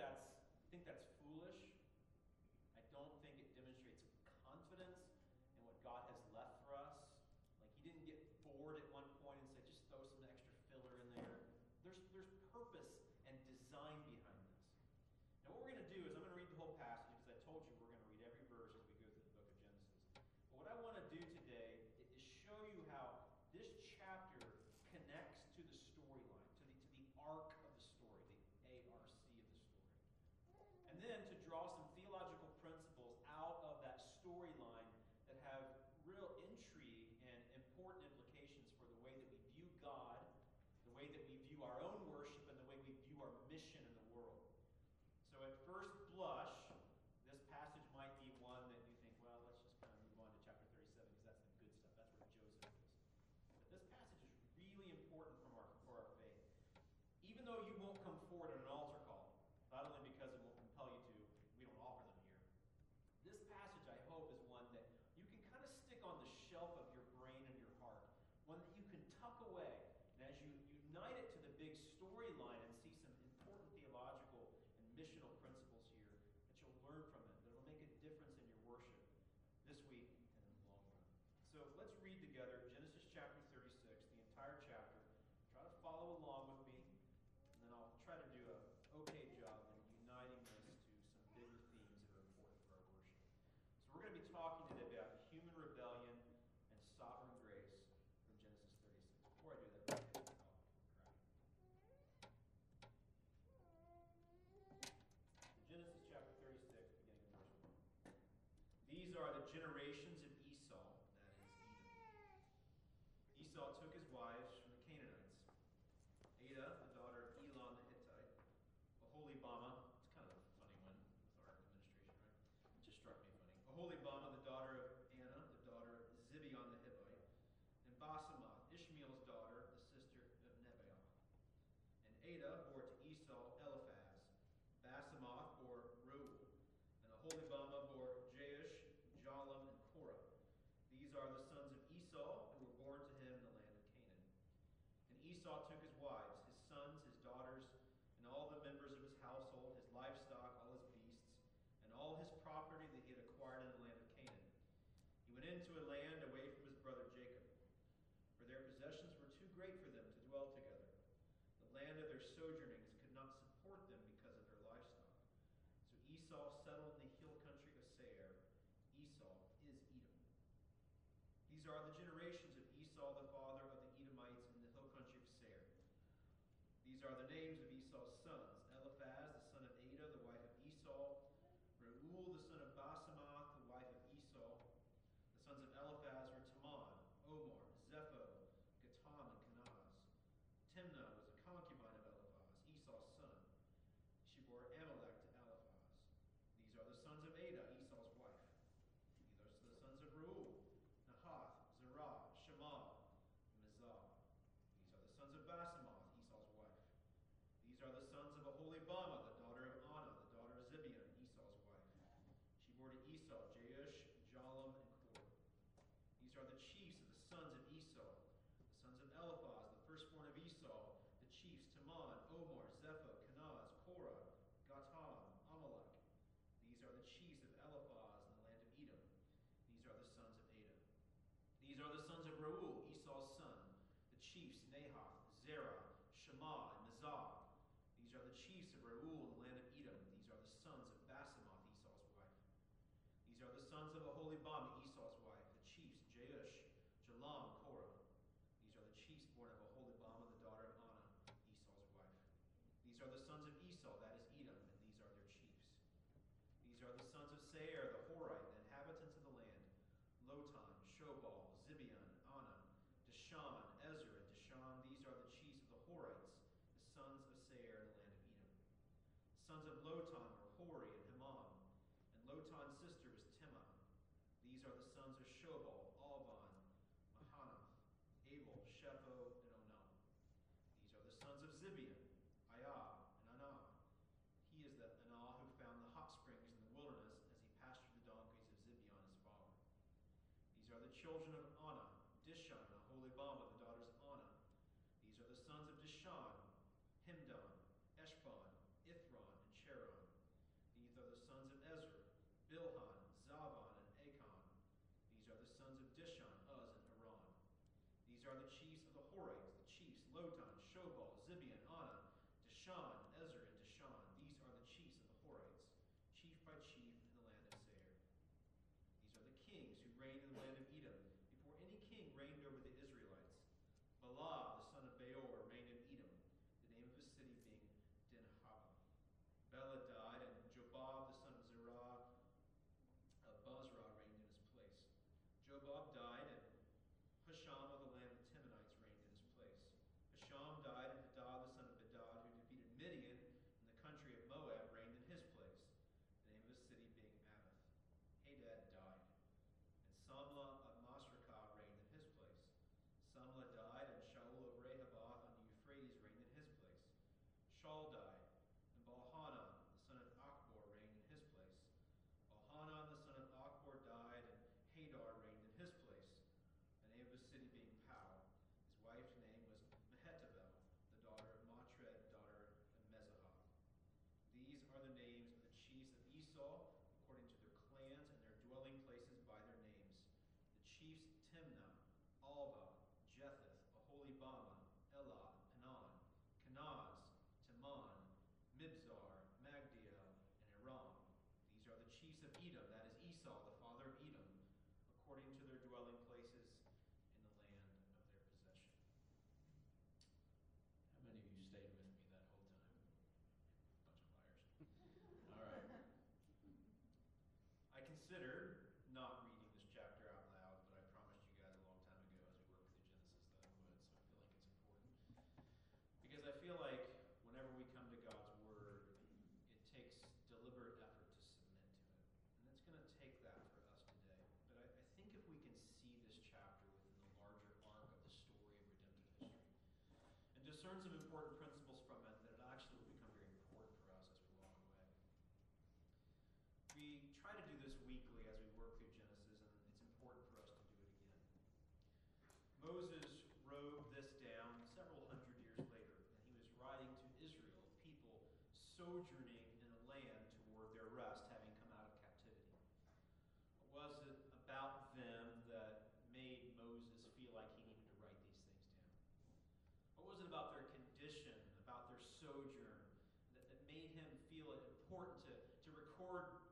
that's are the generations Esau took his wives, his sons, his daughters, and all the members of his household, his livestock, all his beasts, and all his property that he had acquired in the land of Canaan. He went into a land away from his brother Jacob, for their possessions were too great for them to dwell together. The land of their sojournings could not support them because of their livestock. So Esau settled in the hill country of Seir. Esau is Edom. These are the Esau, that is Edom, and these are their chiefs. These are the sons of Seir, children consider not reading this chapter out loud, but I promised you guys a long time ago as we worked through Genesis that I would, so I feel like it's important. Because I feel like whenever we come to God's Word, it takes deliberate effort to submit to it. And it's going to take that for us today. But I, I think if we can see this chapter within the larger arc of the story of redemptive history and discern some important principles. important to, to record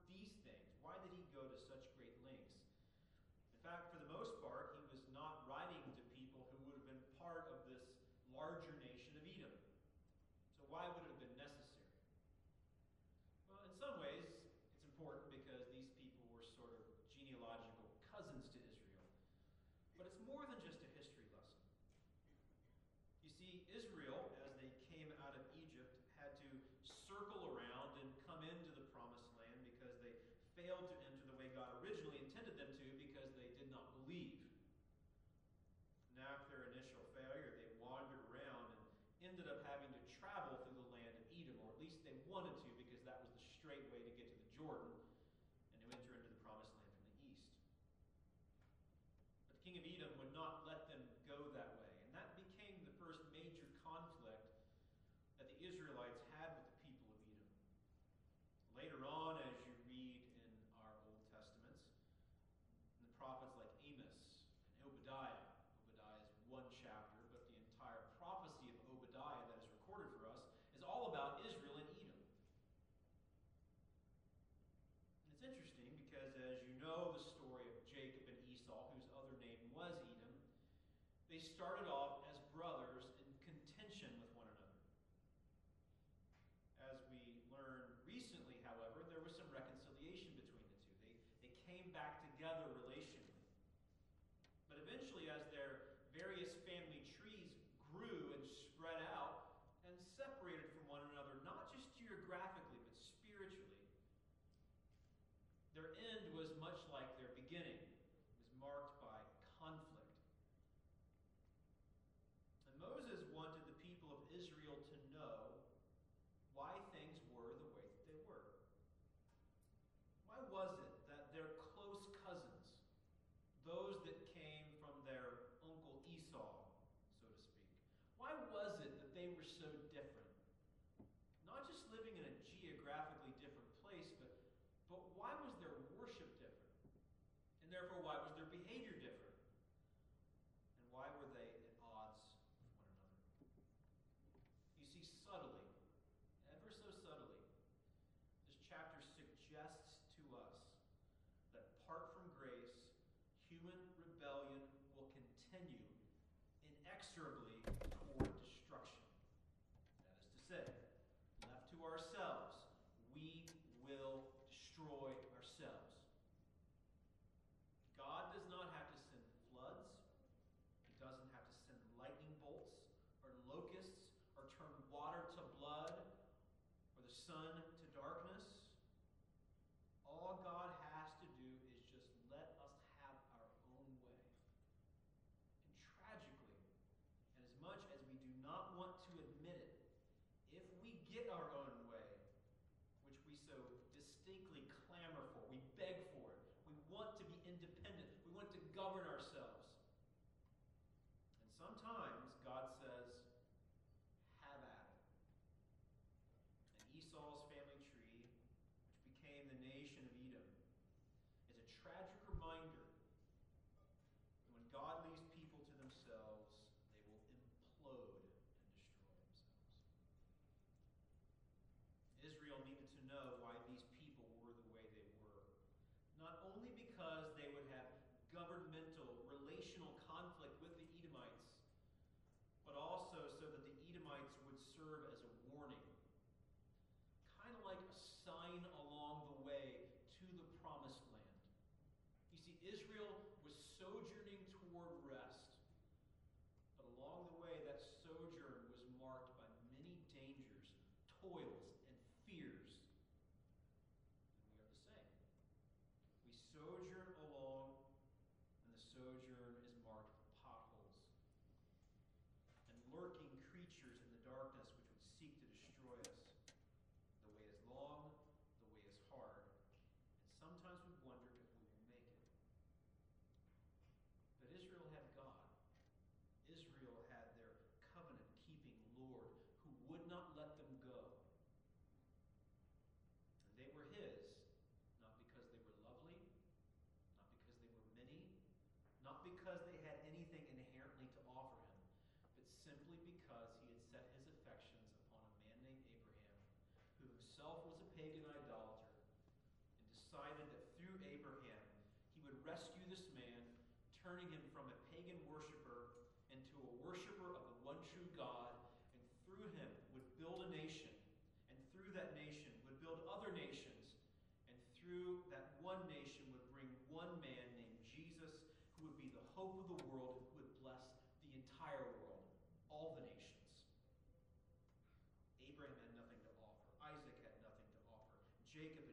not, Jacob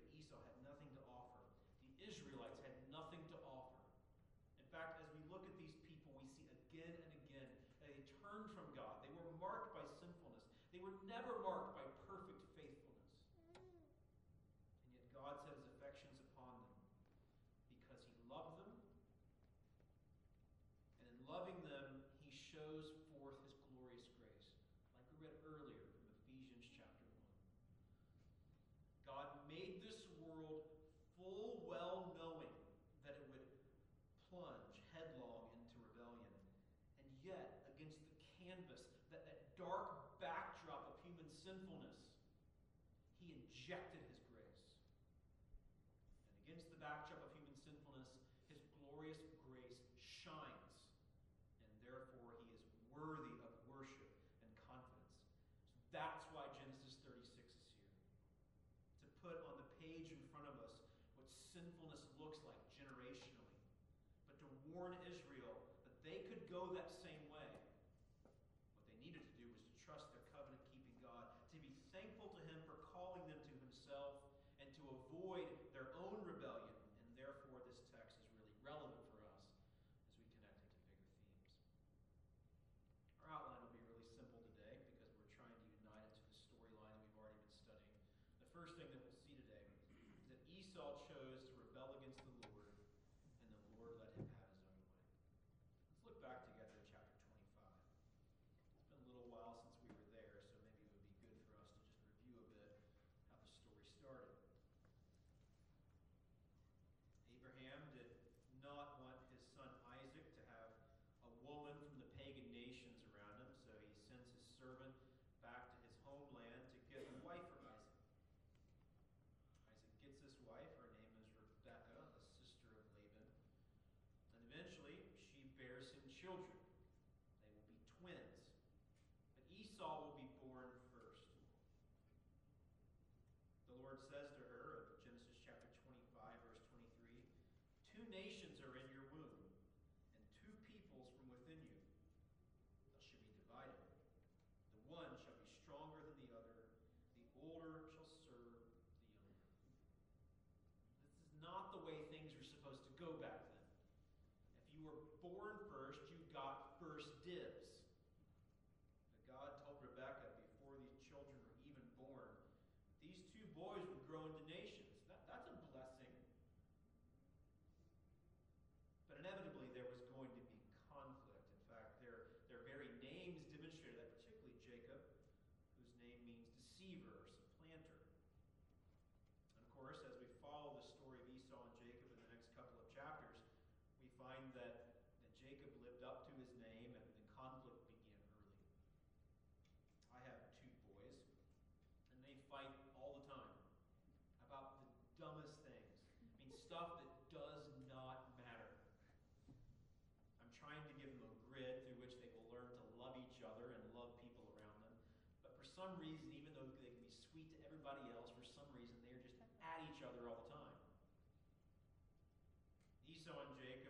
some reason, even though they can be sweet to everybody else, for some reason they're just at each other all the time. Esau and Jacob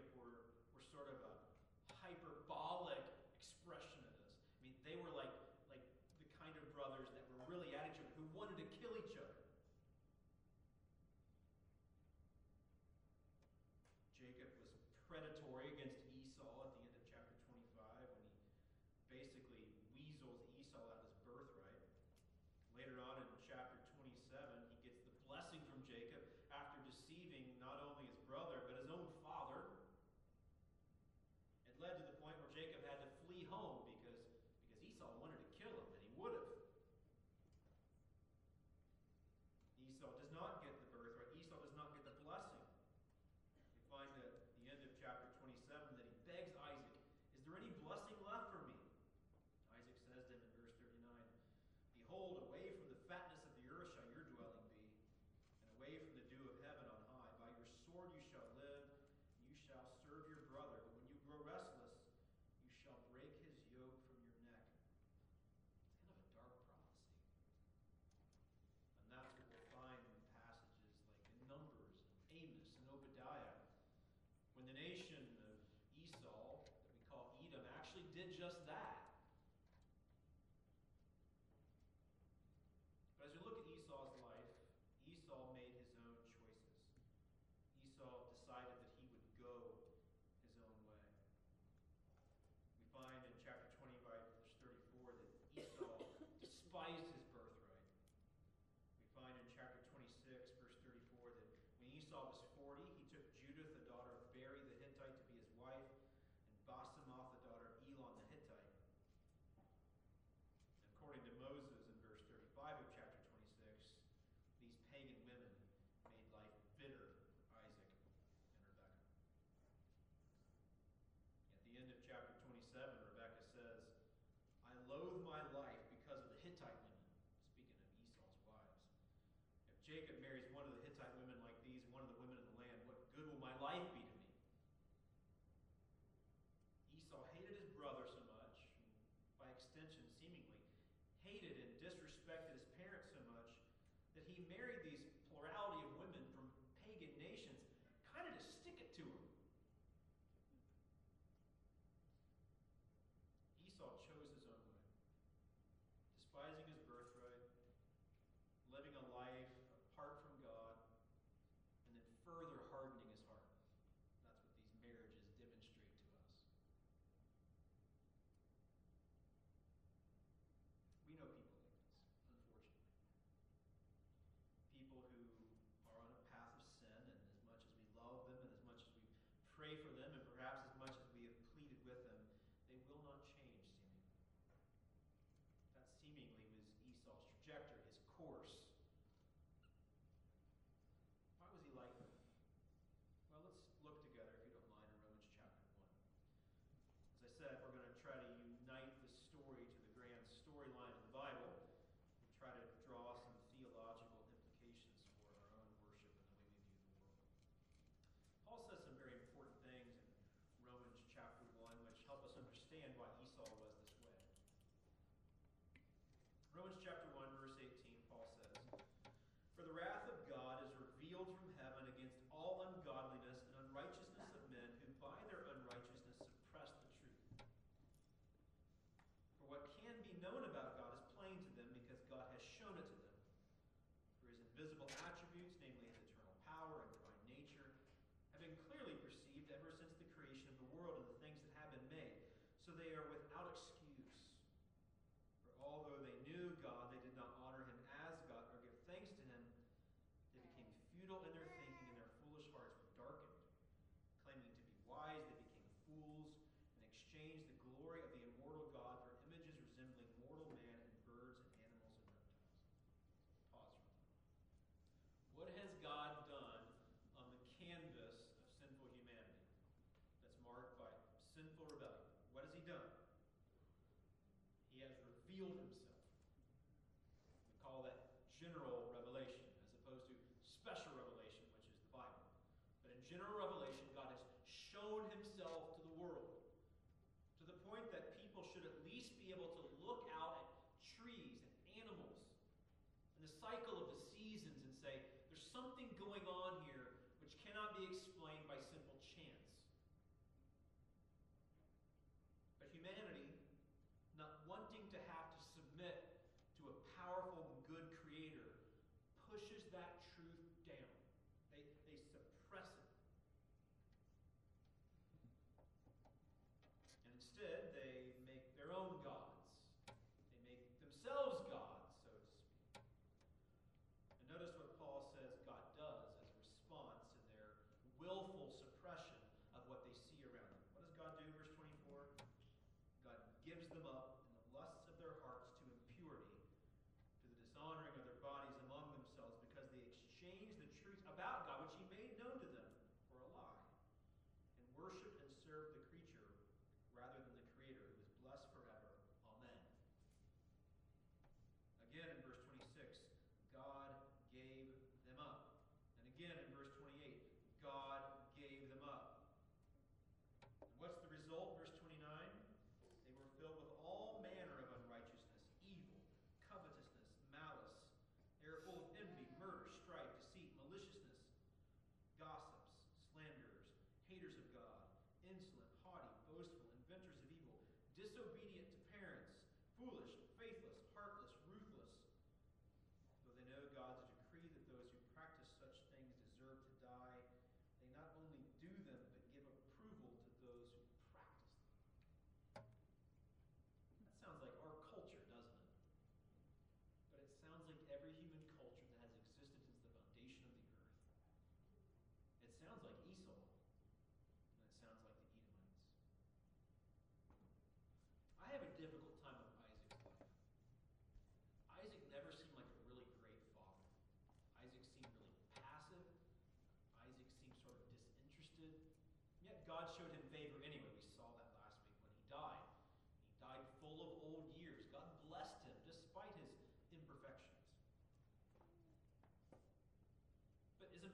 Esau was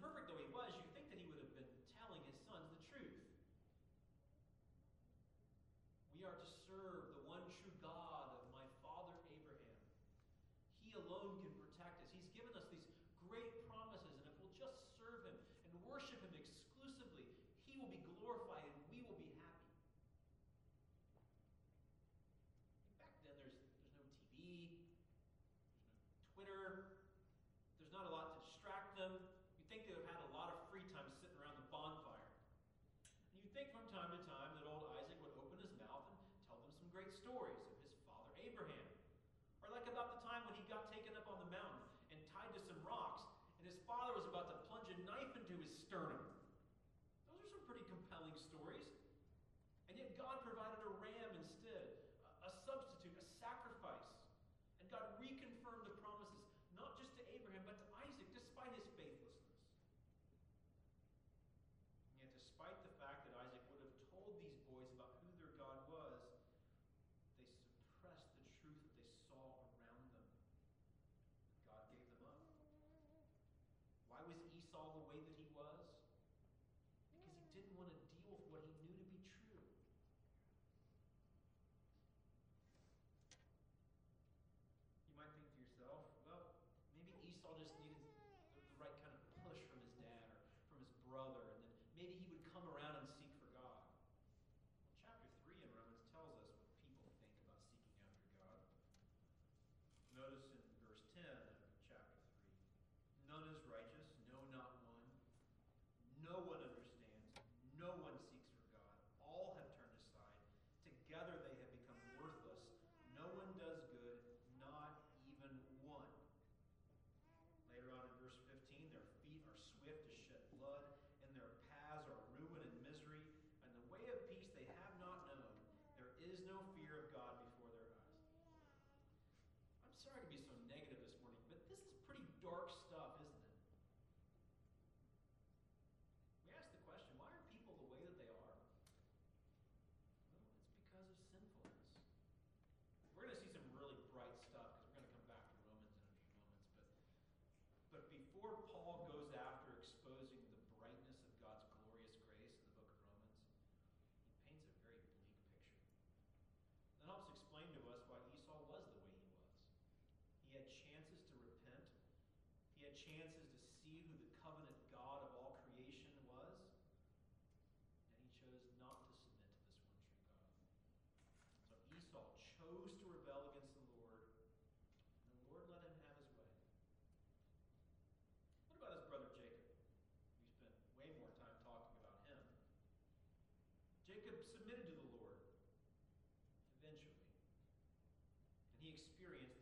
But chose to rebel against the Lord, and the Lord let him have his way. What about his brother Jacob? We spent way more time talking about him. Jacob submitted to the Lord eventually, and he experienced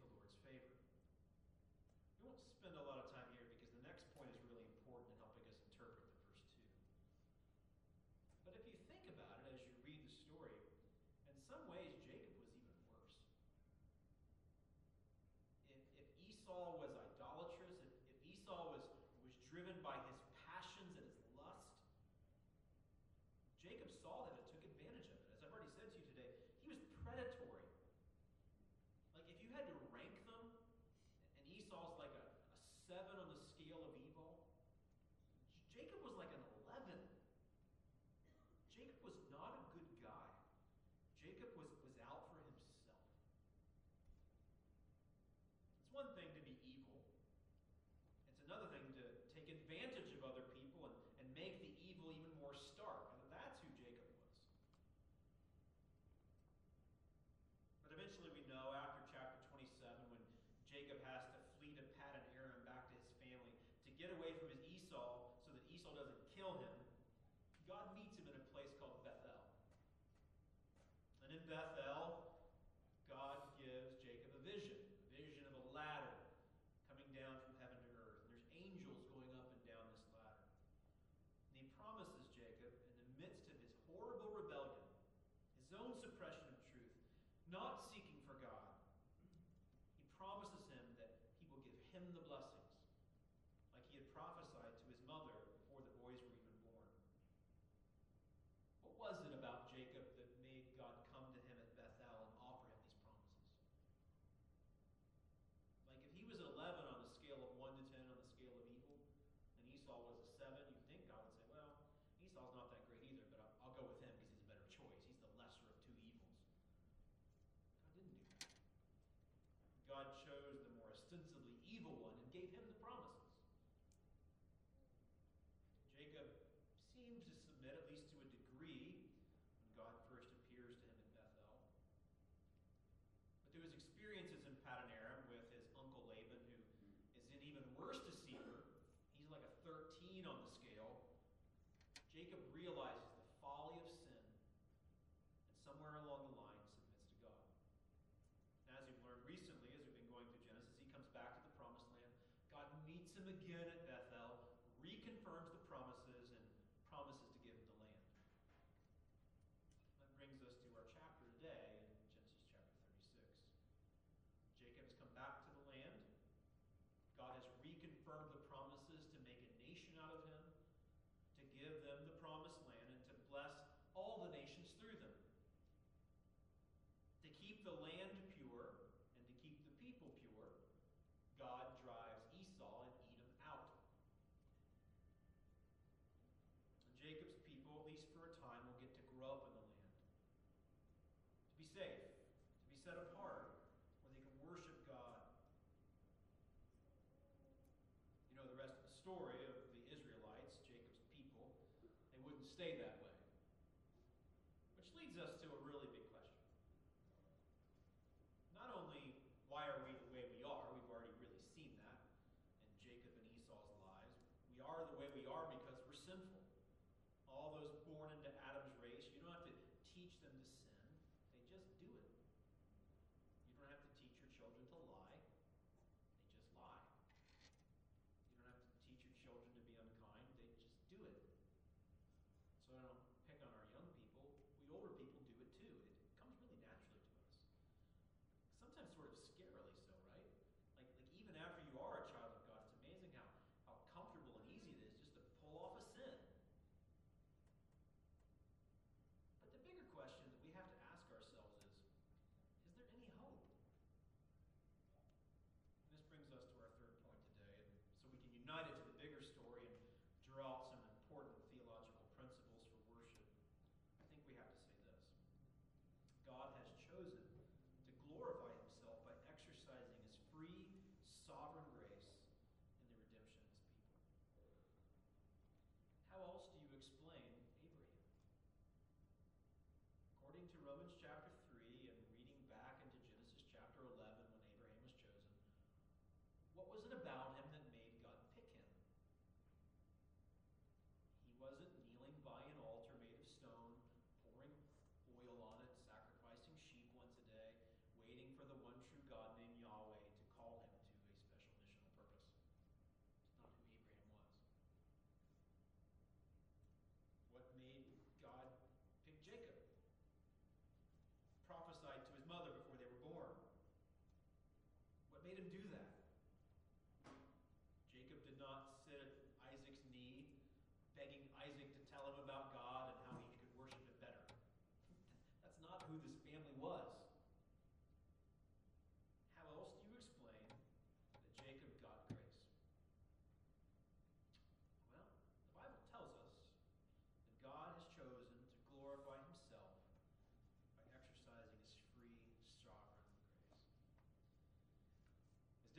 stay that.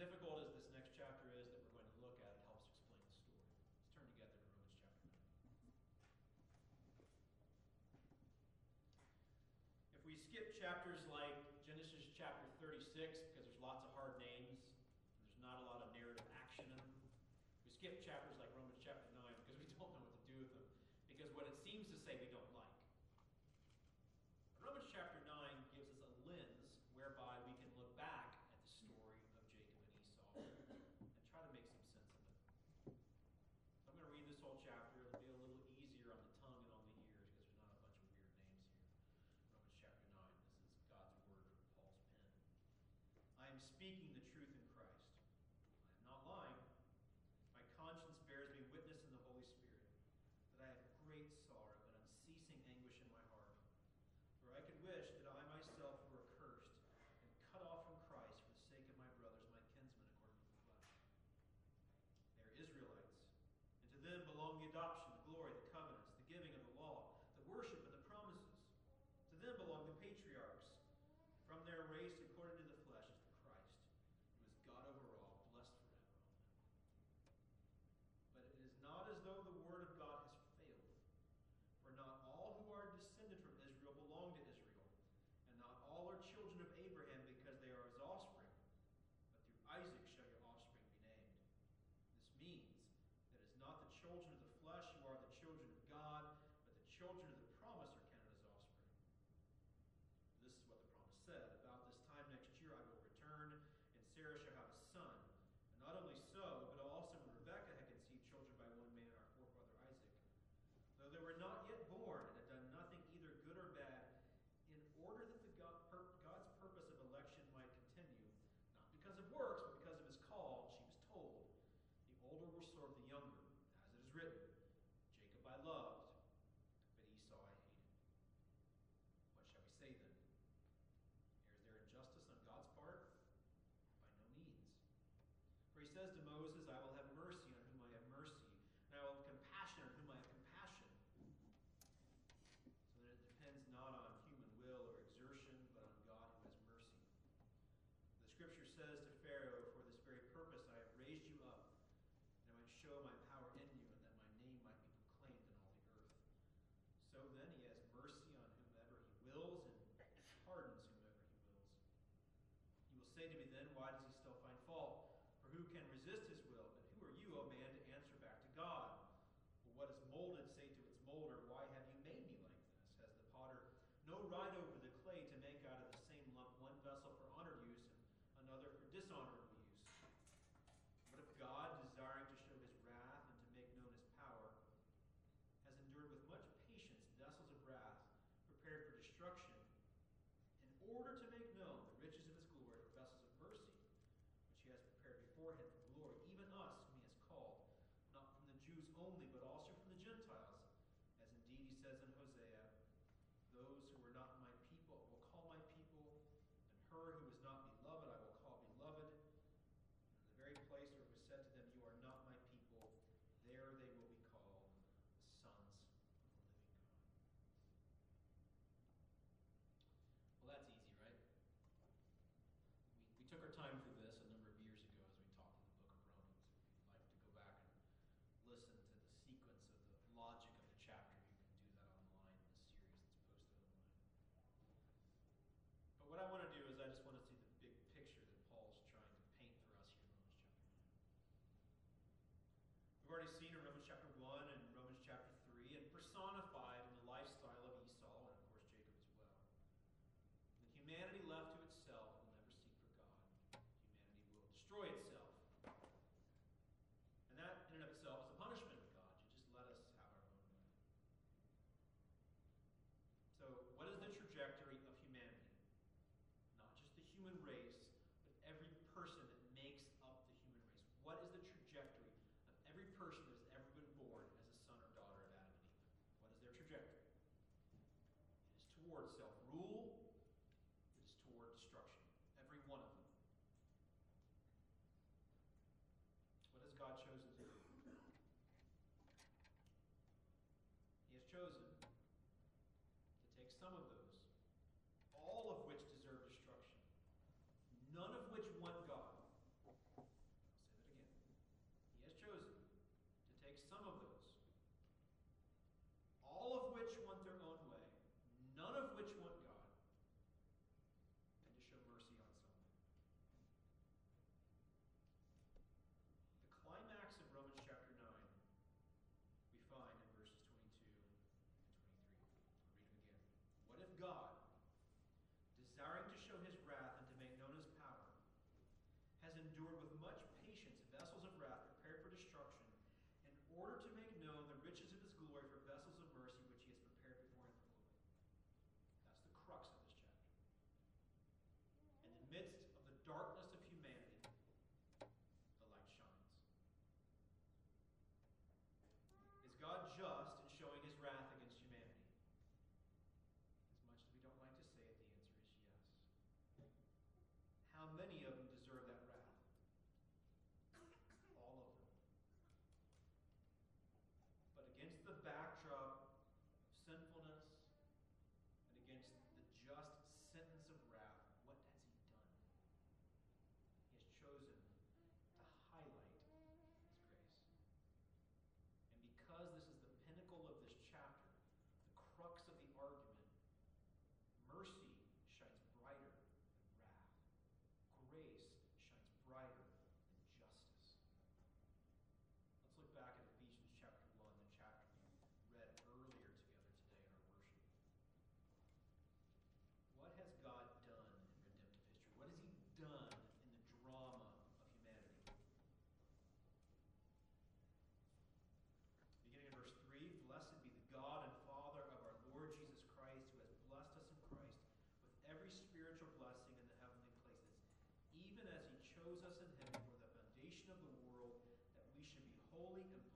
difficult as this next chapter is that we're going to look at, it helps explain the story. Let's turn together to Romans chapter 9. If we skip chapters like Genesis chapter 36, because there's lots of hard names, there's not a lot of narrative action in them, we skip chapter speaking the truth shelter he says to Moses, chosen. just in showing his wrath against humanity? As much as we don't like to say it, the answer is yes. How many of holy and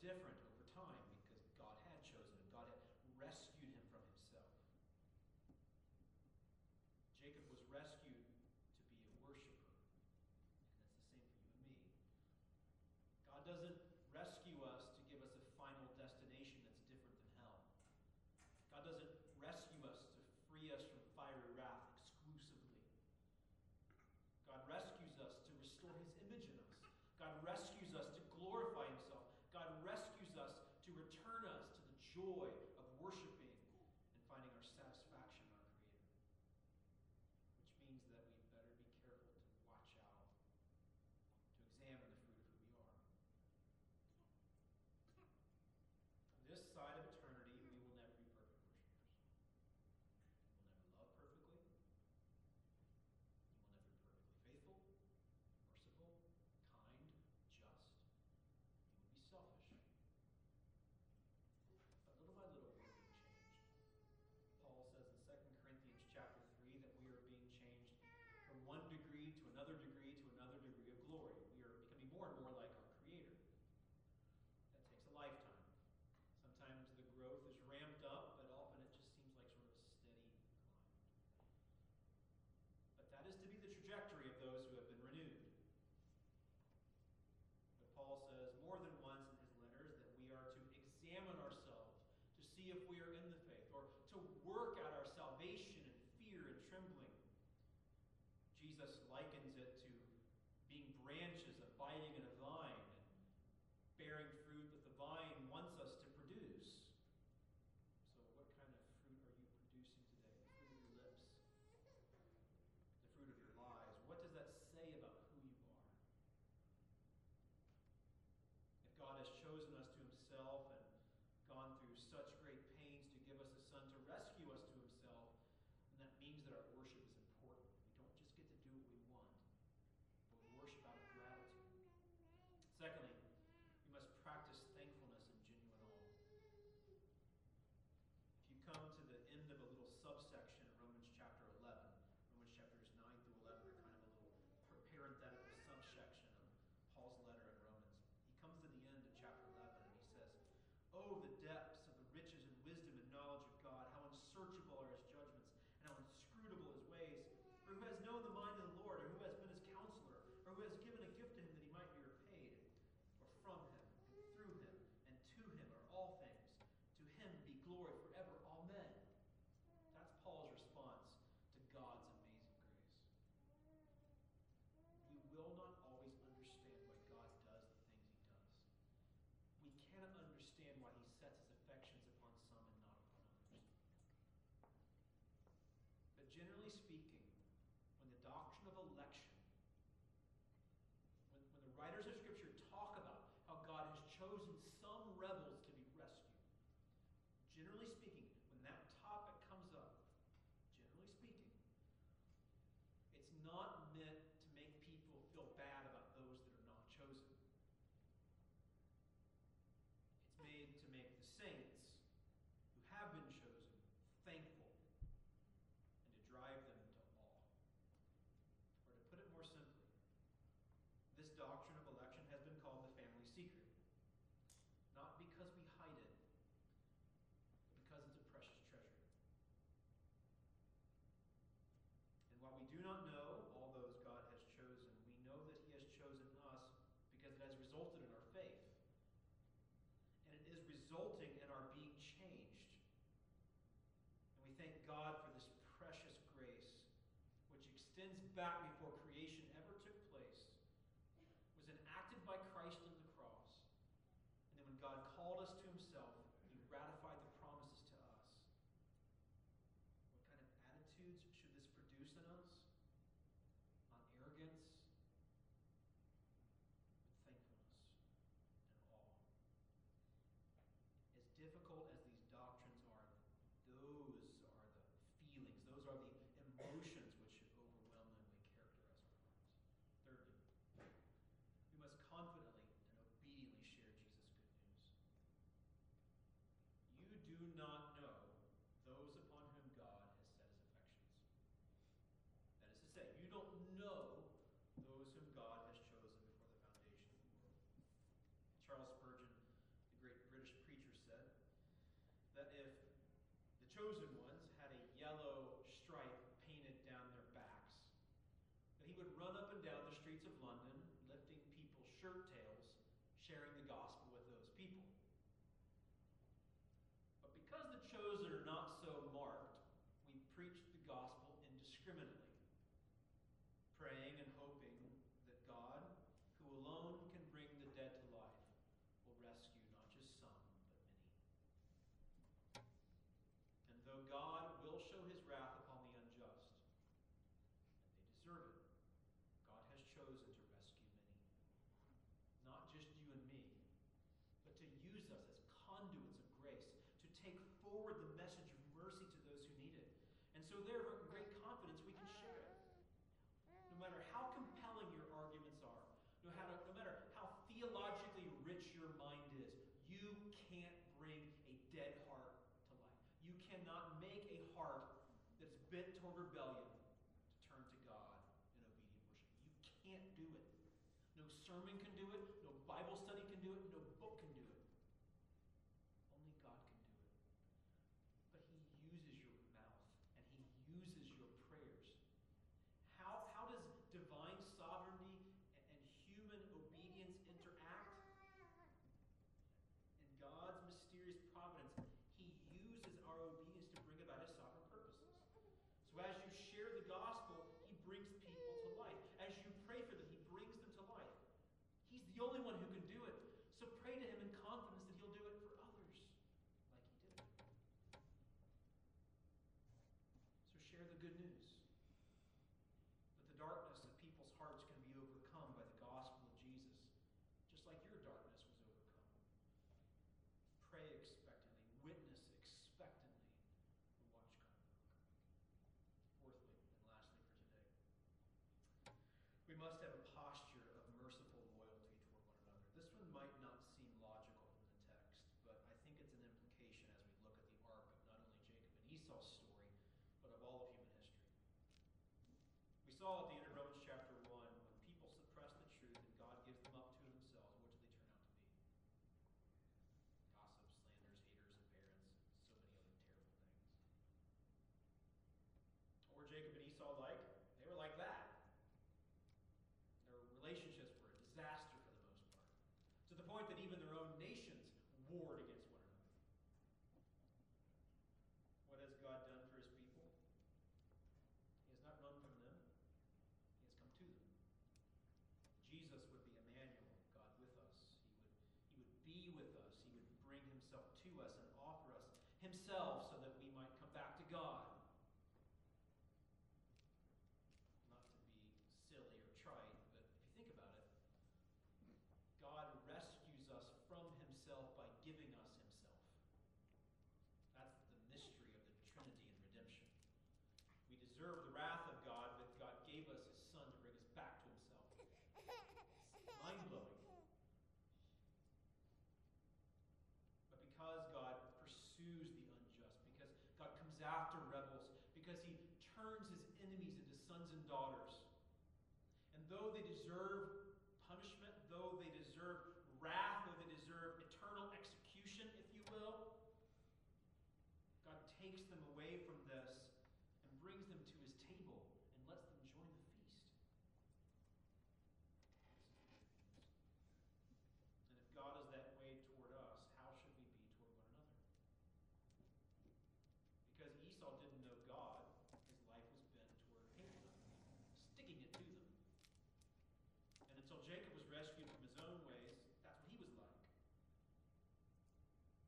different over time because God had chosen him, God had rescued him from himself. Jacob was rescued to be a worshiper. And that's the same for you and me. God doesn't joy generally speaking, do not know all those God has chosen. We know that He has chosen us because it has resulted in our faith. And it is resulting in our being changed. And we thank God for this precious grace, which extends back before creation ever took place, was enacted by Christ heart that is bent toward rebellion to turn to God in obedient worship. You can't do it. No sermon can do it. must have a posture of merciful loyalty toward one another. This one might not seem logical in the text, but I think it's an implication as we look at the arc of not only Jacob and Esau's story, but of all of human history. We saw at the daughters. And though they deserve punishment, though they deserve wrath, though they deserve eternal execution, if you will, God takes them away from this and brings them to his table and lets them join the feast. And if God is that way toward us, how should we be toward one another? Because Esau didn't know God, his life was bent toward hating them, sticking it to them. And until Jacob was rescued from his own ways, that's what he was like.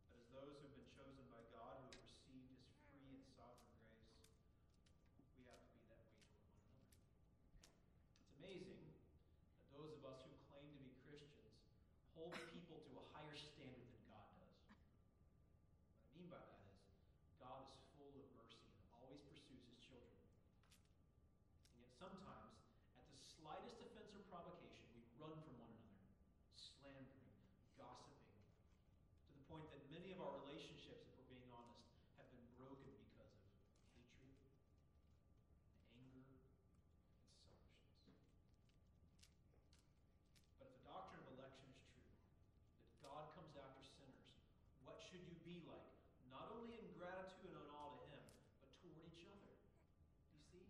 But as those who have been chosen by God, who have received his free and sovereign grace, we have to be that way toward one another. It's amazing that those of us who claim to be Christians hold people to a higher standard than God does. What I mean by that is, God is full of mercy and always pursues his children. And yet sometimes, at the slightest offense or provocation, we run from one another, slandering, gossiping, to the point that many of our relationships, if we're being honest, have been broken because of hatred, anger, and selfishness. But if the doctrine of election is true, that God comes after sinners, what should you be like? Not only in gratitude and in awe to Him, but toward each other. Do you see?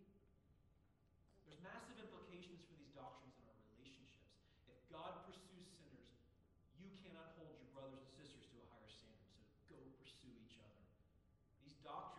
There's massive implications for these doctrines in our relationships. If God pursues sinners, you cannot hold your brothers and sisters to a higher standard, so go pursue each other. These